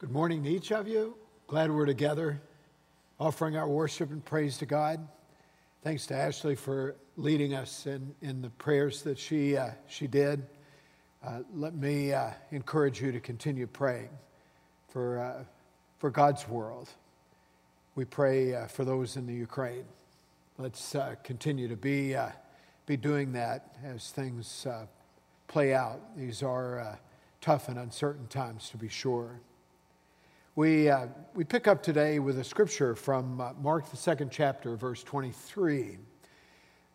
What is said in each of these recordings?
Good morning to each of you. Glad we're together offering our worship and praise to God. Thanks to Ashley for leading us in, in the prayers that she, uh, she did. Uh, let me uh, encourage you to continue praying for, uh, for God's world. We pray uh, for those in the Ukraine. Let's uh, continue to be, be doing that as things play out. These are tough and uncertain times, to be sure. We, uh, we pick up today with a scripture from uh, Mark, the second chapter, verse 23.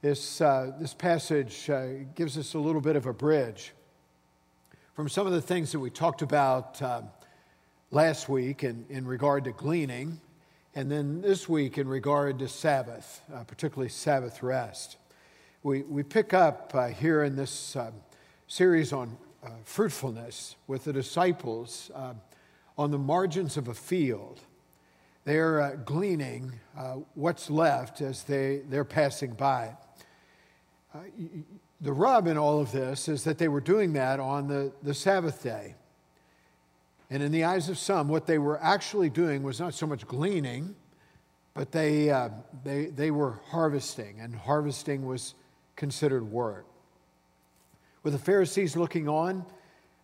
This, uh, this passage uh, gives us a little bit of a bridge from some of the things that we talked about uh, last week in, in regard to gleaning, and then this week in regard to Sabbath, uh, particularly Sabbath rest. We, we pick up here in this series on fruitfulness with the disciples on the margins of a field. They're uh, gleaning uh, what's left as they, they're passing by. Uh, the rub in all of this is that they were doing that on the, the Sabbath day. And in the eyes of some, what they were actually doing was not so much gleaning, but they, uh, they, they were harvesting, and harvesting was considered work. With the Pharisees looking on,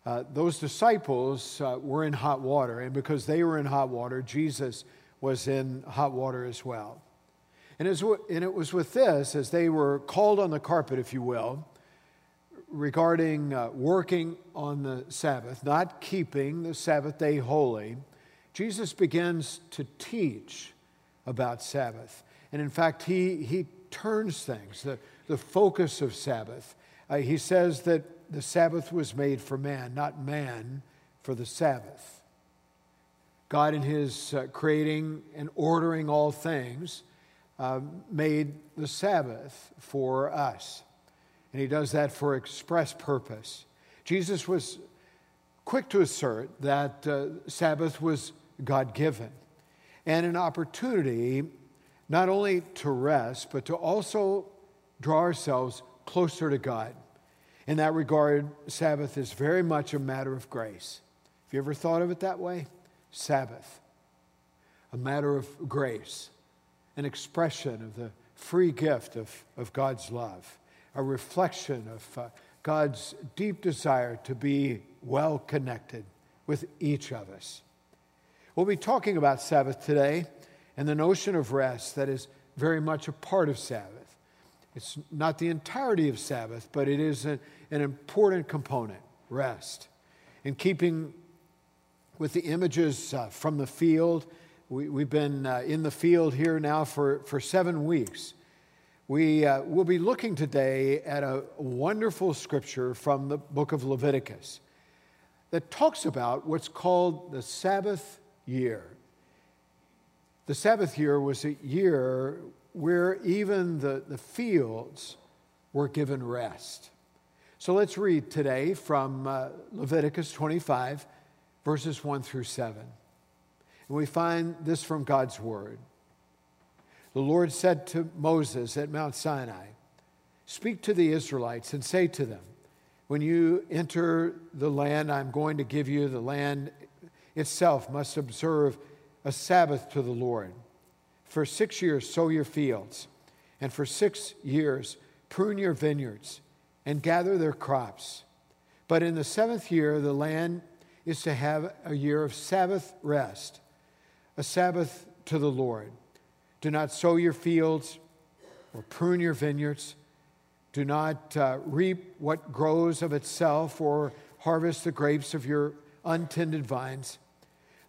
uh, those disciples uh, were in hot water, and because they were in hot water, Jesus was in hot water as well. And, it was with this, as they were called on the carpet, if you will, regarding uh, working on the Sabbath, not keeping the Sabbath day holy, Jesus begins to teach about Sabbath. And in fact, he, he turns things, the, the focus of Sabbath. Uh, he says that the Sabbath was made for man, not man for the Sabbath. God, in His uh, creating and ordering all things, uh, made the Sabbath for us. And He does that for express purpose. Jesus was quick to assert that uh, Sabbath was God given and an opportunity not only to rest, but to also draw ourselves closer to God. In that regard, Sabbath is very much a matter of grace. Have you ever thought of it that way? Sabbath, a matter of grace, an expression of the free gift of, of God's love, a reflection of uh, God's deep desire to be well connected with each of us. We'll be talking about Sabbath today and the notion of rest that is very much a part of Sabbath. It's not the entirety of Sabbath, but it is an, an important component rest. In keeping with the images uh, from the field, we, have been uh, in the field here now for, for seven weeks. We uh, will be looking today at a wonderful scripture from the book of Leviticus that talks about what's called the Sabbath year. The Sabbath year was a year where even the, the fields were given rest. So let's read today from uh, Leviticus 25, verses 1 through 7. And we find this from God's word. The Lord said to Moses at Mount Sinai, Speak to the Israelites and say to them, When you enter the land I'm going to give you, the land itself must observe a Sabbath to the Lord. For six years, sow your fields, and for six years, prune your vineyards and gather their crops. But in the seventh year, the land is to have a year of Sabbath rest, a Sabbath to the Lord. Do not sow your fields or prune your vineyards. Do not uh, reap what grows of itself or harvest the grapes of your untended vines.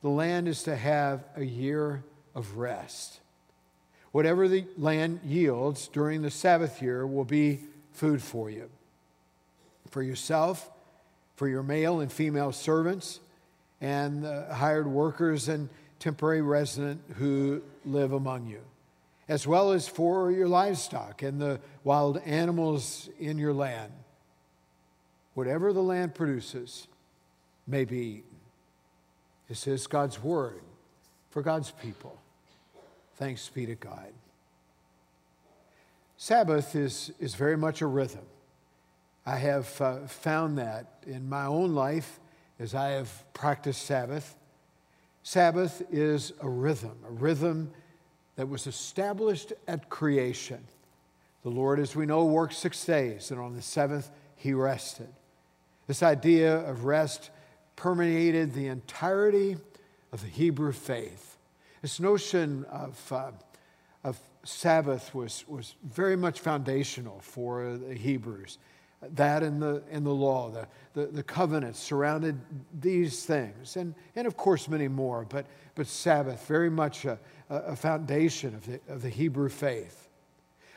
The land is to have a year of rest. Whatever the land yields during the Sabbath year will be food for you, for yourself, for your male and female servants, and the hired workers and temporary resident who live among you, as well as for your livestock and the wild animals in your land. Whatever the land produces may be eaten. This is God's word for God's people. Thanks be to God. Sabbath is, is very much a rhythm. I have uh, found that in my own life as I have practiced Sabbath. Sabbath is a rhythm, a rhythm that was established at creation. The Lord, as we know, worked six days, and on the seventh, he rested. This idea of rest permeated the entirety of the Hebrew faith. This notion of, uh, of Sabbath was, was very much foundational for the Hebrews. That and the, and the law, the, the, the surrounded these things, and, and of course many more, but, but Sabbath, very much a, a foundation of the, of the Hebrew faith.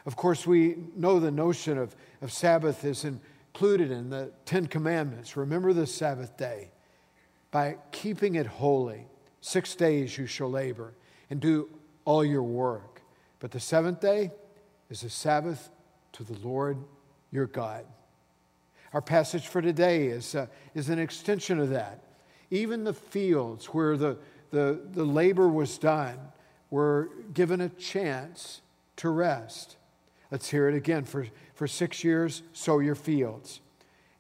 Of course, we know the notion of, of Sabbath is included in the Ten Commandments. Remember the Sabbath day by keeping it holy. Six days you shall labor and do all your work. But the seventh day is a Sabbath to the Lord your God. Our passage for today is, uh, is an extension of that. Even the fields where the, the, the labor was done were given a chance to rest. Let's hear it again. For, for six years, sow your fields.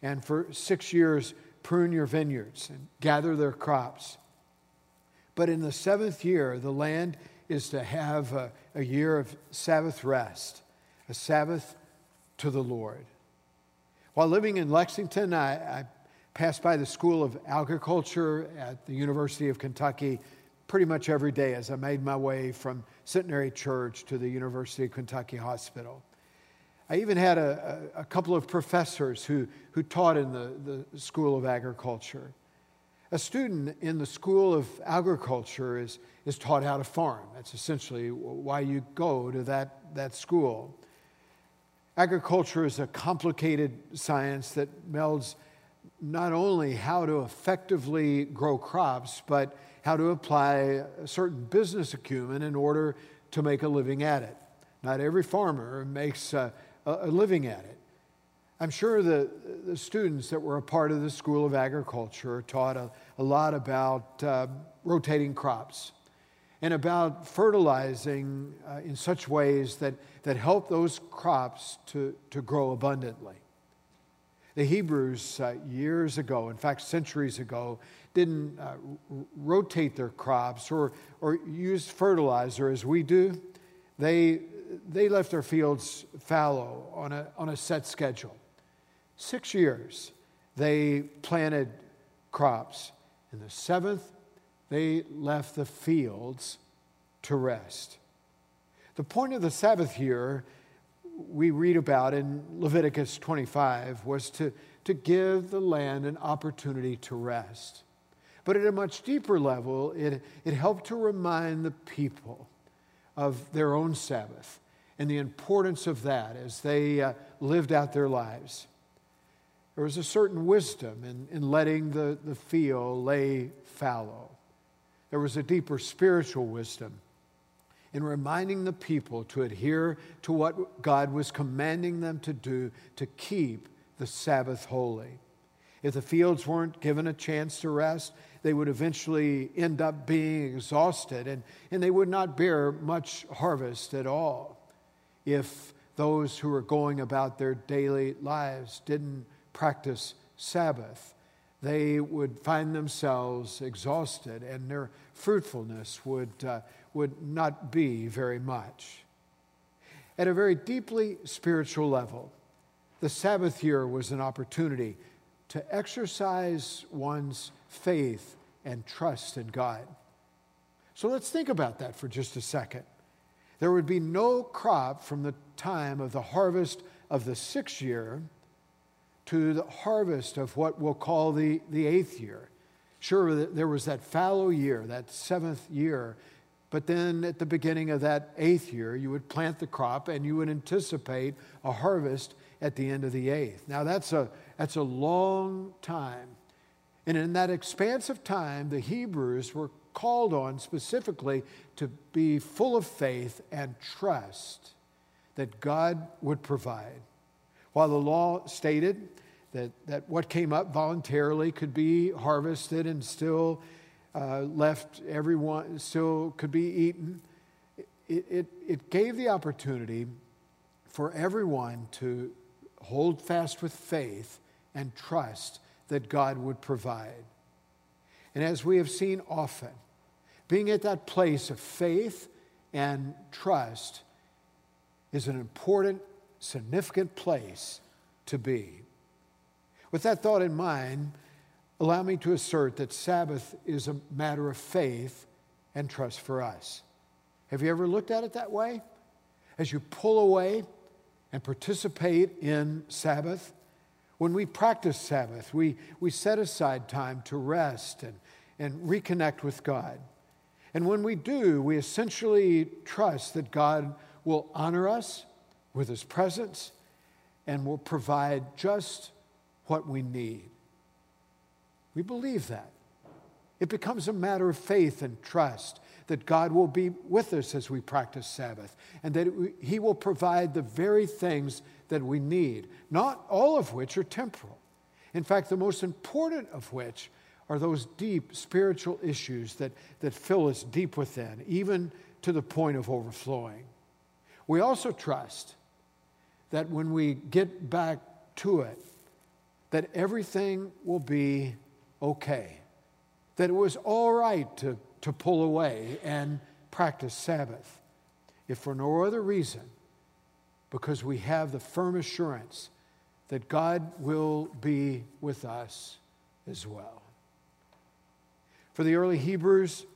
And for six years, prune your vineyards and gather their crops. But in the seventh year, the land is to have a, a year of Sabbath rest, a Sabbath to the Lord. While living in Lexington, I, I passed by the School of Agriculture at the University of Kentucky pretty much every day as I made my way from Centenary Church to the University of Kentucky Hospital. I even had a, a, a, couple of professors who, who taught in the, the School of Agriculture. A student in the School of Agriculture is, is taught how to farm. That's essentially why you go to that, that school. Agriculture is a complicated science that melds not only how to effectively grow crops, but how to apply a certain business acumen in order to make a living at it. Not every farmer makes a, a living at it. I'm sure the, the students that were a part of the School of Agriculture taught a, a lot about uh, rotating crops and about fertilizing uh, in such ways that, that help those crops to, to grow abundantly. The Hebrews, uh, years ago, in fact, centuries ago, didn't uh, rotate their crops or, or use fertilizer as we do. They, they left their fields fallow on a, on a set schedule. Six years, they planted crops. In the seventh, they left the fields to rest. The point of the Sabbath here we read about in Leviticus 25 was to, to give the land an opportunity to rest. But at a much deeper level, it, it helped to remind the people of their own Sabbath and the importance of that as they uh, lived out their lives. There was a certain wisdom in, in letting the, the field lay fallow. There was a deeper spiritual wisdom in reminding the people to adhere to what God was commanding them to do to keep the Sabbath holy. If the fields weren't given a chance to rest, they would eventually end up being exhausted and, and they would not bear much harvest at all if those who were going about their daily lives didn't practice Sabbath. They would find themselves exhausted and their fruitfulness would, uh, would not be very much. At a very deeply spiritual level, the Sabbath year was an opportunity to exercise one's faith and trust in God. So let's think about that for just a second. There would be no crop from the time of the harvest of the sixth year to the harvest of what we'll call the, the eighth year. Sure, there was that fallow year, that seventh year, but then at the beginning of that eighth year, you would plant the crop and you would anticipate a harvest at the end of the eighth. Now, that's a, that's a long time. And in that expanse of time, the Hebrews were called on specifically to be full of faith and trust that God would provide. While the law stated that, that what came up voluntarily could be harvested and still uh, left everyone, still could be eaten. It, it, it gave the opportunity for everyone to hold fast with faith and trust that God would provide. And as we have seen often, Being at that place of faith and trust is an important, significant place to be. With that thought in mind, allow me to assert that Sabbath is a matter of faith and trust for us. Have you ever looked at it that way? As you pull away and participate in Sabbath, when we practice Sabbath, we, we set aside time to rest and, and reconnect with God. And when we do, we essentially trust that God will honor us with his presence and will provide just what we need. We believe that. It becomes a matter of faith and trust that God will be with us as we practice Sabbath and that He will provide the very things that we need, not all of which are temporal. In fact, the most important of which are those deep spiritual issues that, that fill us deep within, even to the point of overflowing. We also trust that when we get back to it, that everything will be okay, that it was all right to, to pull away and practice Sabbath, if for no other reason, because we have the firm assurance that God will be with us as well. For the early Hebrews,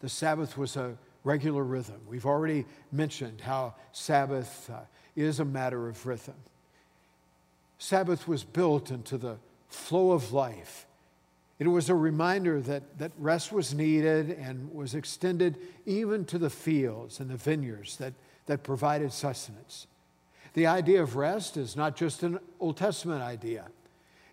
the Sabbath was a regular rhythm. We've already mentioned how Sabbath uh, is a matter of rhythm. Sabbath was built into the flow of life. It was a reminder that, that rest was needed and was extended even to the fields and the vineyards that, that provided sustenance. The idea of rest is not just an Old Testament idea,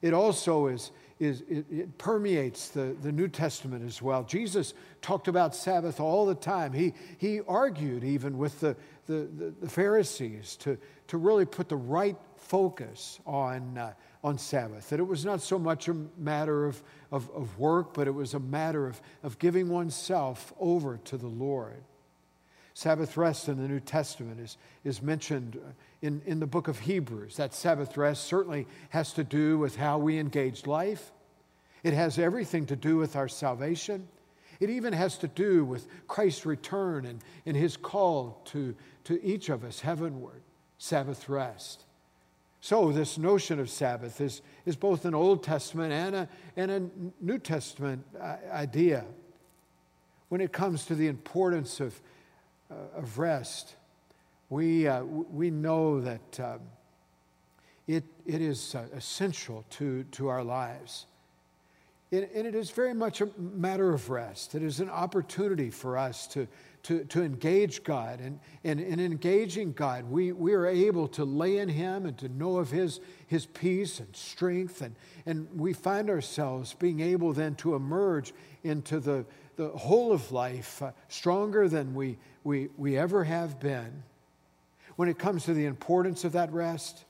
it also is, is it, it, permeates the, the New Testament as well. Jesus talked about Sabbath all the time. He, he argued even with the, the, the, the Pharisees to, to really put the right focus on, uh, on Sabbath. That it was not so much a matter of, of, of work, but it was a matter of, of giving oneself over to the Lord. Sabbath rest in the New Testament is, is mentioned in, in the book of Hebrews. That Sabbath rest certainly has to do with how we engage life, it has everything to do with our salvation. It even has to do with Christ's return and, and his call to, to each of us heavenward, Sabbath rest. So, this notion of Sabbath is, is both an Old Testament and a, and a New Testament uh, idea. When it comes to the importance of, uh, of rest, we, uh, we know that um, it, it is uh, essential to, to our lives. It, and it is very much a matter of rest. It is an opportunity for us to, to, to engage God. And, and in engaging God, we, we are able to lay in Him and to know of His, His peace and strength. And, and we find ourselves being able then to emerge into the, the whole of life uh, stronger than we, we, we ever have been when it comes to the importance of that rest,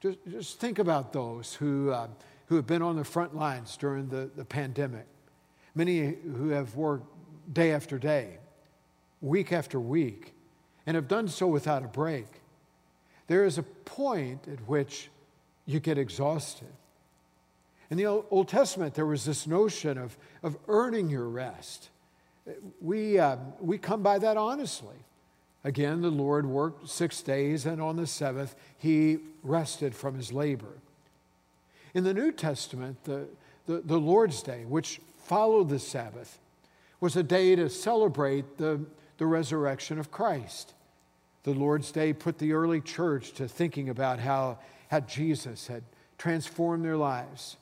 just, just think about those who, uh, who have been on the front lines during the, the pandemic. Many who have worked day after day, week after week, and have done so without a break. There is a point at which you get exhausted. In the Old Testament, there was this notion of, of earning your rest. We, uh, we come by that honestly. Again, the Lord worked six days, and on the seventh, he rested from his labor. In the New Testament, the, the, the Lord's Day, which followed the Sabbath, was a day to celebrate the, the resurrection of Christ. The Lord's Day put the early church to thinking about how, how Jesus had transformed their lives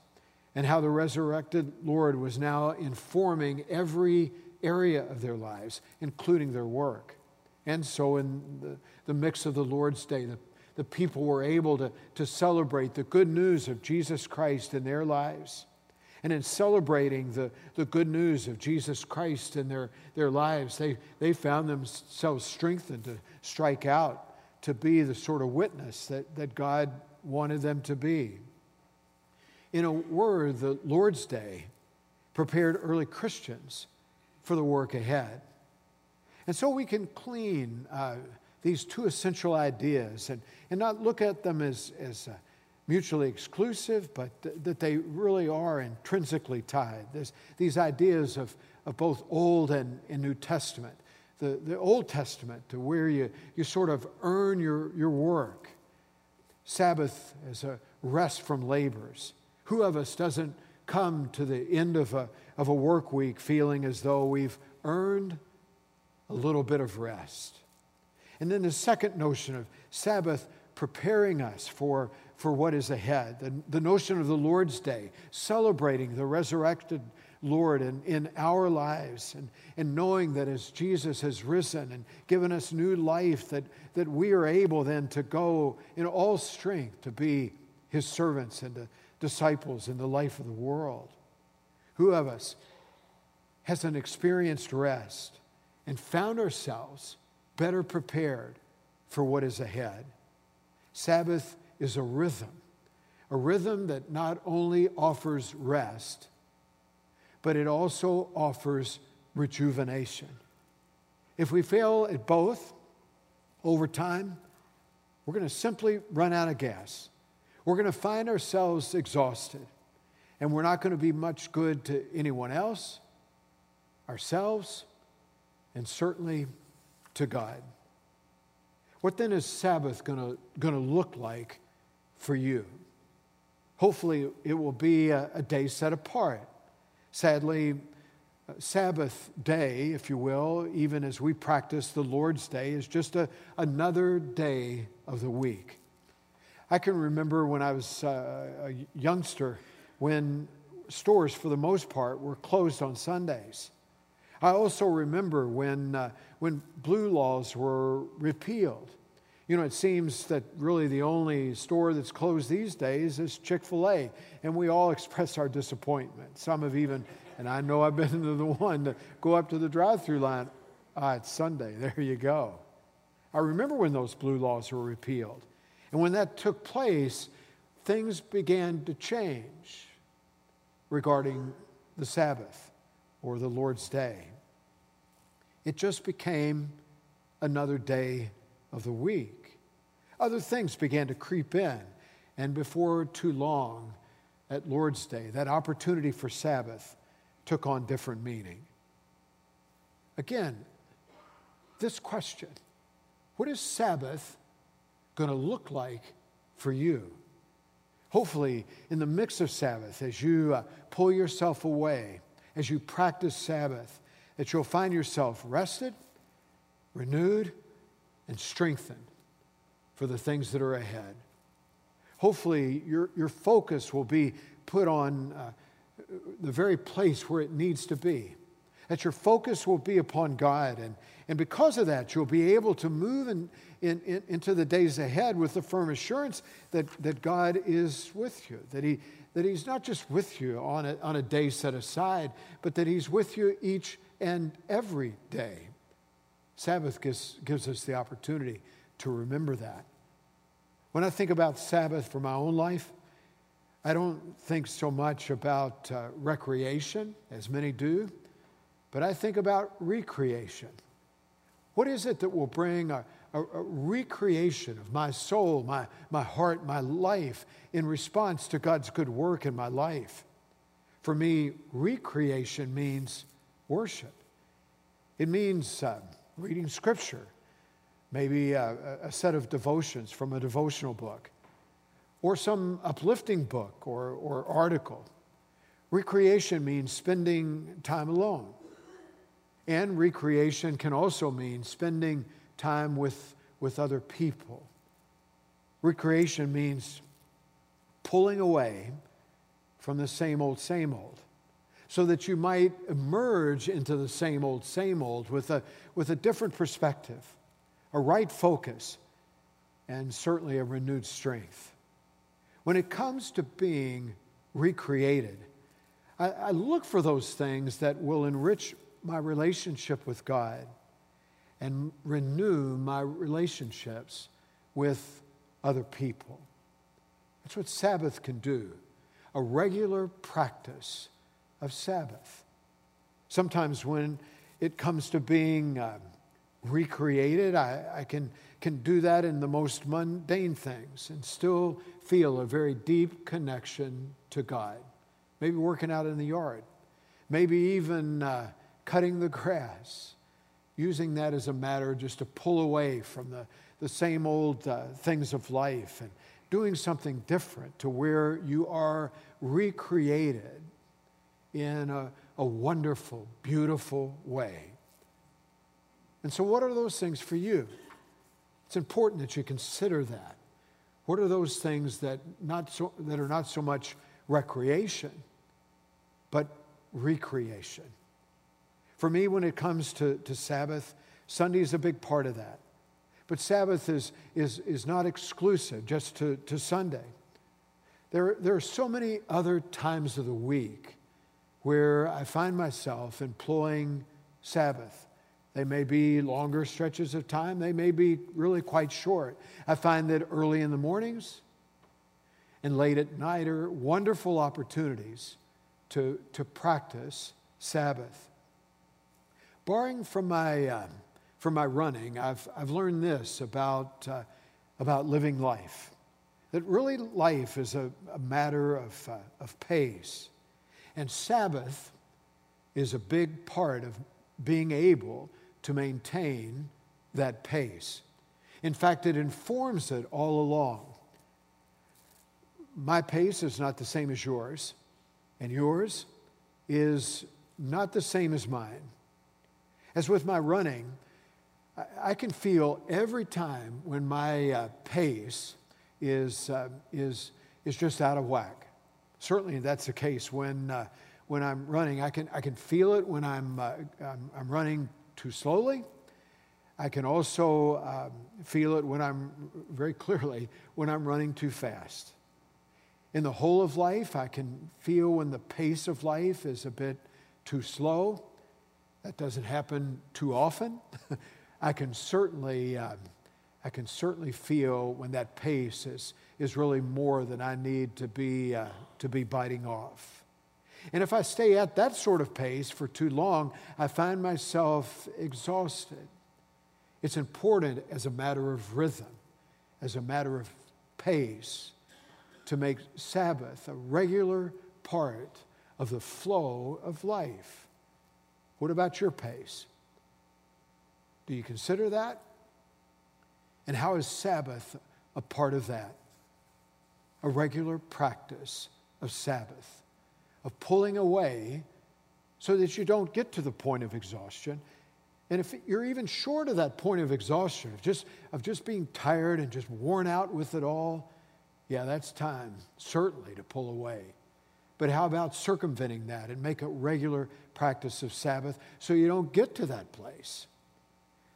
and how the resurrected Lord was now informing every area of their lives, including their work. And so, in the, the mix of the Lord's Day, the, the people were able to, to celebrate the good news of Jesus Christ in their lives. And in celebrating the, the good news of Jesus Christ in their, their lives, they, they found themselves strengthened to strike out to be the sort of witness that, that God wanted them to be. In a word, the Lord's Day prepared early Christians for the work ahead. And so we can clean uh, these two essential ideas and, and not look at them as, as uh, mutually exclusive, but th- that they really are intrinsically tied. There's these ideas of, of both Old and, and New Testament. The, the Old Testament, to where you, you sort of earn your, your work. Sabbath as a rest from labors. Who of us doesn't come to the end of a, of a work week feeling as though we've earned a little bit of rest? And then the second notion of Sabbath preparing us for, for what is ahead, the, the notion of the Lord's Day, celebrating the resurrected Lord in, in our lives and, and knowing that as Jesus has risen and given us new life, that, that we are able then to go in all strength to be his servants and disciples in the life of the world. Who of us hasn't experienced rest and found ourselves better prepared for what is ahead? Sabbath is a rhythm, a rhythm that not only offers rest, but it also offers rejuvenation. If we fail at both over time, we're going to simply run out of gas. We're going to find ourselves exhausted, and we're not going to be much good to anyone else, ourselves, and certainly to God. What then is Sabbath going to, look like for you? Hopefully, it will be a, a day set apart Sadly, Sabbath day, if you will, even as we practice the Lord's Day, is just a, another day of the week. I can remember when I was uh, a youngster when stores, for the most part, were closed on Sundays. I also remember when, uh, when blue laws were repealed. You know, it seems that really the only store that's closed these days is Chick fil A, and we all express our disappointment. Some have even, and I know I've been into the one to go up to the drive through line. Ah, it's Sunday. There you go. I remember when those blue laws were repealed. And when that took place, things began to change regarding the Sabbath or the Lord's Day. It just became another day of the week. Other things began to creep in, and before too long, at Lord's Day, that opportunity for Sabbath took on different meaning. Again, this question what is Sabbath going to look like for you? Hopefully, in the mix of Sabbath, as you uh, pull yourself away, as you practice Sabbath, that you'll find yourself rested, renewed, and strengthened for the things that are ahead. Hopefully, your, your focus will be put on uh, the very place where it needs to be. That your focus will be upon God. And, and because of that, you'll be able to move in, in, in, into the days ahead with the firm assurance that, that God is with you, that, he, that He's not just with you on a, on a day set aside, but that He's with you each and every day. Sabbath gives, gives us the opportunity to remember that. When I think about Sabbath for my own life, I don't think so much about uh, recreation, as many do, but I think about recreation. What is it that will bring a, a, a, recreation of my soul, my, my heart, my life in response to God's good work in my life? For me, recreation means worship. It means uh, reading scripture, maybe a, a, set of devotions from a devotional book, or some uplifting book or, or article. Recreation means spending time alone. And recreation can also mean spending time with, with other people. Recreation means pulling away from the same old, same old so that you might emerge into the same old, same old with a, with a different perspective, a right focus, and certainly a renewed strength. When it comes to being recreated, I, I look for those things that will enrich my relationship with God and renew my relationships with other people. That's what Sabbath can do a regular practice of Sabbath. Sometimes when it comes to being uh, recreated, I, I can, can do that in the most mundane things and still feel a very deep connection to God. Maybe working out in the yard, maybe even uh, cutting the grass, using that as a matter just to pull away from the, the same old uh, things of life and doing something different to where you are recreated in a, a wonderful, beautiful way. And so, what are those things for you? It's important that you consider that. What are those things that, not so, that are not so much recreation, but recreation? For me, when it comes to, to Sabbath, Sunday is a big part of that. But Sabbath is, is, is not exclusive just to, to Sunday. There, there are so many other times of the week where I find myself employing Sabbath. They may be longer stretches of time, they may be really quite short. I find that early in the mornings and late at night are wonderful opportunities to, to practice Sabbath. Barring from my, uh, from my running, I've, I've learned this about, uh, about living life that really life is a, a matter of, uh, of pace. And Sabbath is a big part of being able to maintain that pace. In fact, it informs it all along. My pace is not the same as yours, and yours is not the same as mine. As with my running, I can feel every time when my uh, pace is, uh, is, is just out of whack. Certainly, that's the case when, uh, when I'm running. I can, I can feel it when I'm, uh, I'm, I'm, running too slowly. I can also um, feel it when I'm, very clearly, when I'm running too fast. In the whole of life, I can feel when the pace of life is a bit too slow. That doesn't happen too often. I can certainly um, I can certainly feel when that pace is, is really more than I need to be, uh, to be biting off. And if I stay at that sort of pace for too long, I find myself exhausted. It's important as a matter of rhythm, as a matter of pace, to make Sabbath a regular part of the flow of life. What about your pace? Do you consider that? And how is Sabbath a part of that? A regular practice of Sabbath, of pulling away so that you don't get to the point of exhaustion. And if you're even short of that point of exhaustion, of just, of just being tired and just worn out with it all, yeah, that's time, certainly, to pull away. But how about circumventing that and make a regular practice of Sabbath so you don't get to that place?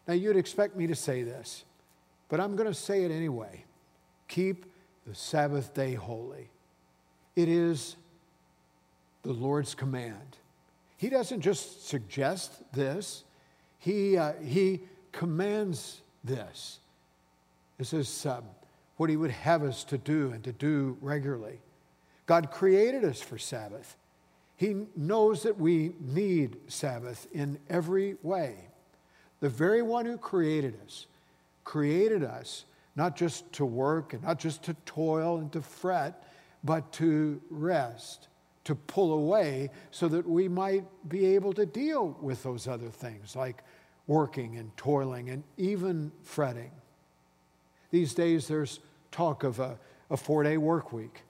Now, you'd expect me to say this but I'm going to say it anyway. Keep the Sabbath day holy. It is the Lord's command. He doesn't just suggest this, He, uh, he commands this. This is um, what He would have us to do and to do regularly. God created us for Sabbath. He knows that we need Sabbath in every way. The very one who created us created us not just to work and not just to toil and to fret, but to rest, to pull away so that we might be able to deal with those other things like working and toiling and even fretting. These days, there's talk of a, a four day work week.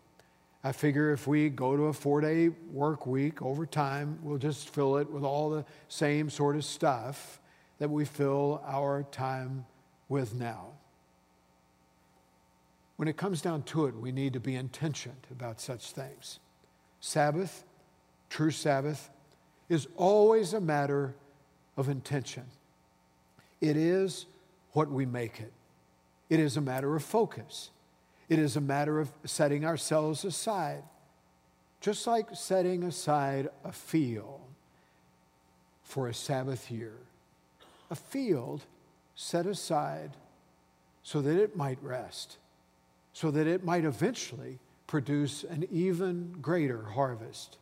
I figure if we go to a four day work week over time, we'll just fill it with all the same sort of stuff that we fill our time with now. When it comes down to it, we need to be intentioned about such things. Sabbath, true Sabbath, is always a matter of intention. It is what we make it, it is a matter of focus, it is a matter of setting ourselves aside. Just like setting aside a field for a Sabbath year. A field set aside so that it might rest, so that it might eventually produce an even greater harvest.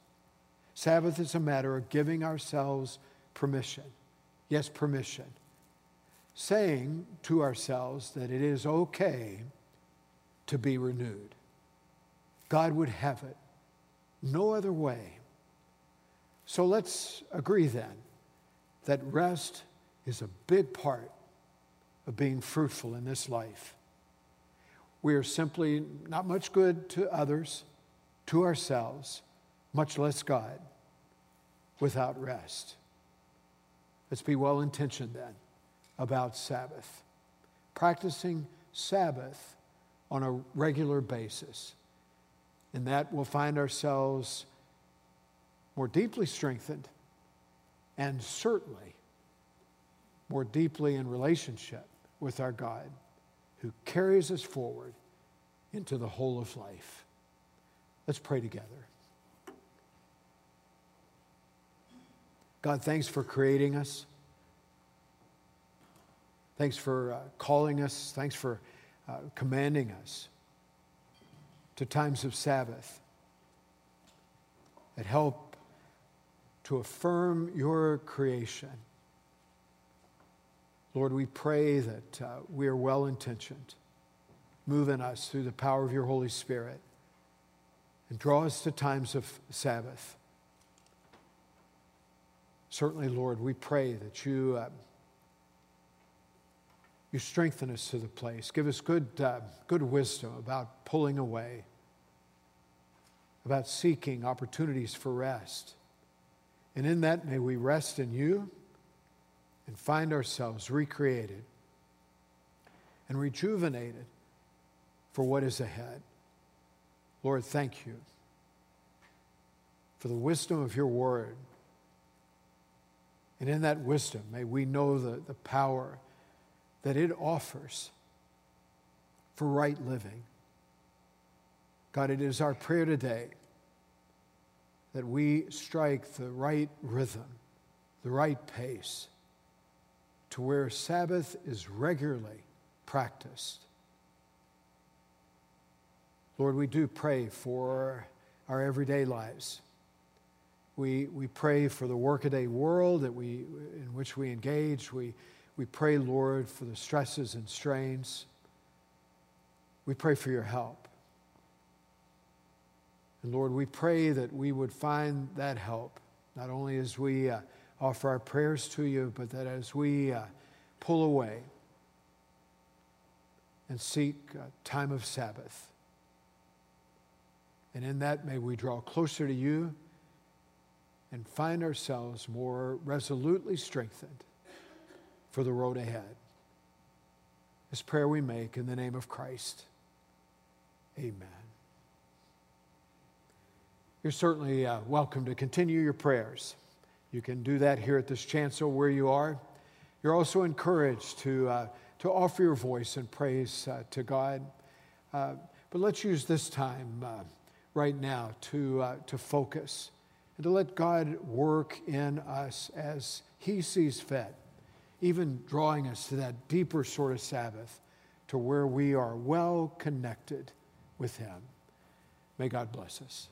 Sabbath is a matter of giving ourselves permission. Yes, permission. Saying to ourselves that it is okay to be renewed. God would have it no other way. So let's agree then that rest is a big part of being fruitful in this life. We are simply not much good to others, to ourselves, much less God, without rest. Let's be well intentioned then about Sabbath. Practicing Sabbath on a regular basis. And that we'll find ourselves more deeply strengthened and certainly more deeply in relationship with our God who carries us forward into the whole of life. Let's pray together. God, thanks for creating us. Thanks for uh, calling us. Thanks for uh, commanding us to times of Sabbath that help to affirm your creation. Lord, we pray that uh, we are well intentioned. Move in us through the power of your Holy Spirit and draw us to times of Sabbath. Certainly, Lord, we pray that you. Uh, you strengthen us to the place. Give us good, uh, good wisdom about pulling away, about seeking opportunities for rest. And in that, may we rest in you and find ourselves recreated and rejuvenated for what is ahead. Lord, thank you for the wisdom of your word. And in that wisdom, may we know the, the power that it offers for right living. God, it is our prayer today that we strike the right rhythm, the right pace, to where Sabbath is regularly practiced. Lord, we do pray for our everyday lives. We, we pray for the workaday world that we, in which we engage. We, we pray, Lord, for the stresses and strains. We pray for your help. And Lord, we pray that we would find that help, not only as we uh, offer our prayers to you, but that as we uh, pull away and seek time of Sabbath. And in that, may we draw closer to you and find ourselves more resolutely strengthened for the road ahead. This prayer we make in the name of Christ. Amen. You're certainly uh, welcome to continue your prayers. You can do that here at this chancel where you are. You're also encouraged to, uh, to offer your voice and praise uh, to God. Uh, but let's use this time uh, right now to, uh, to focus and to let God work in us as He sees fit even drawing us to that deeper sort of Sabbath to where we are well connected with Him. May God bless us.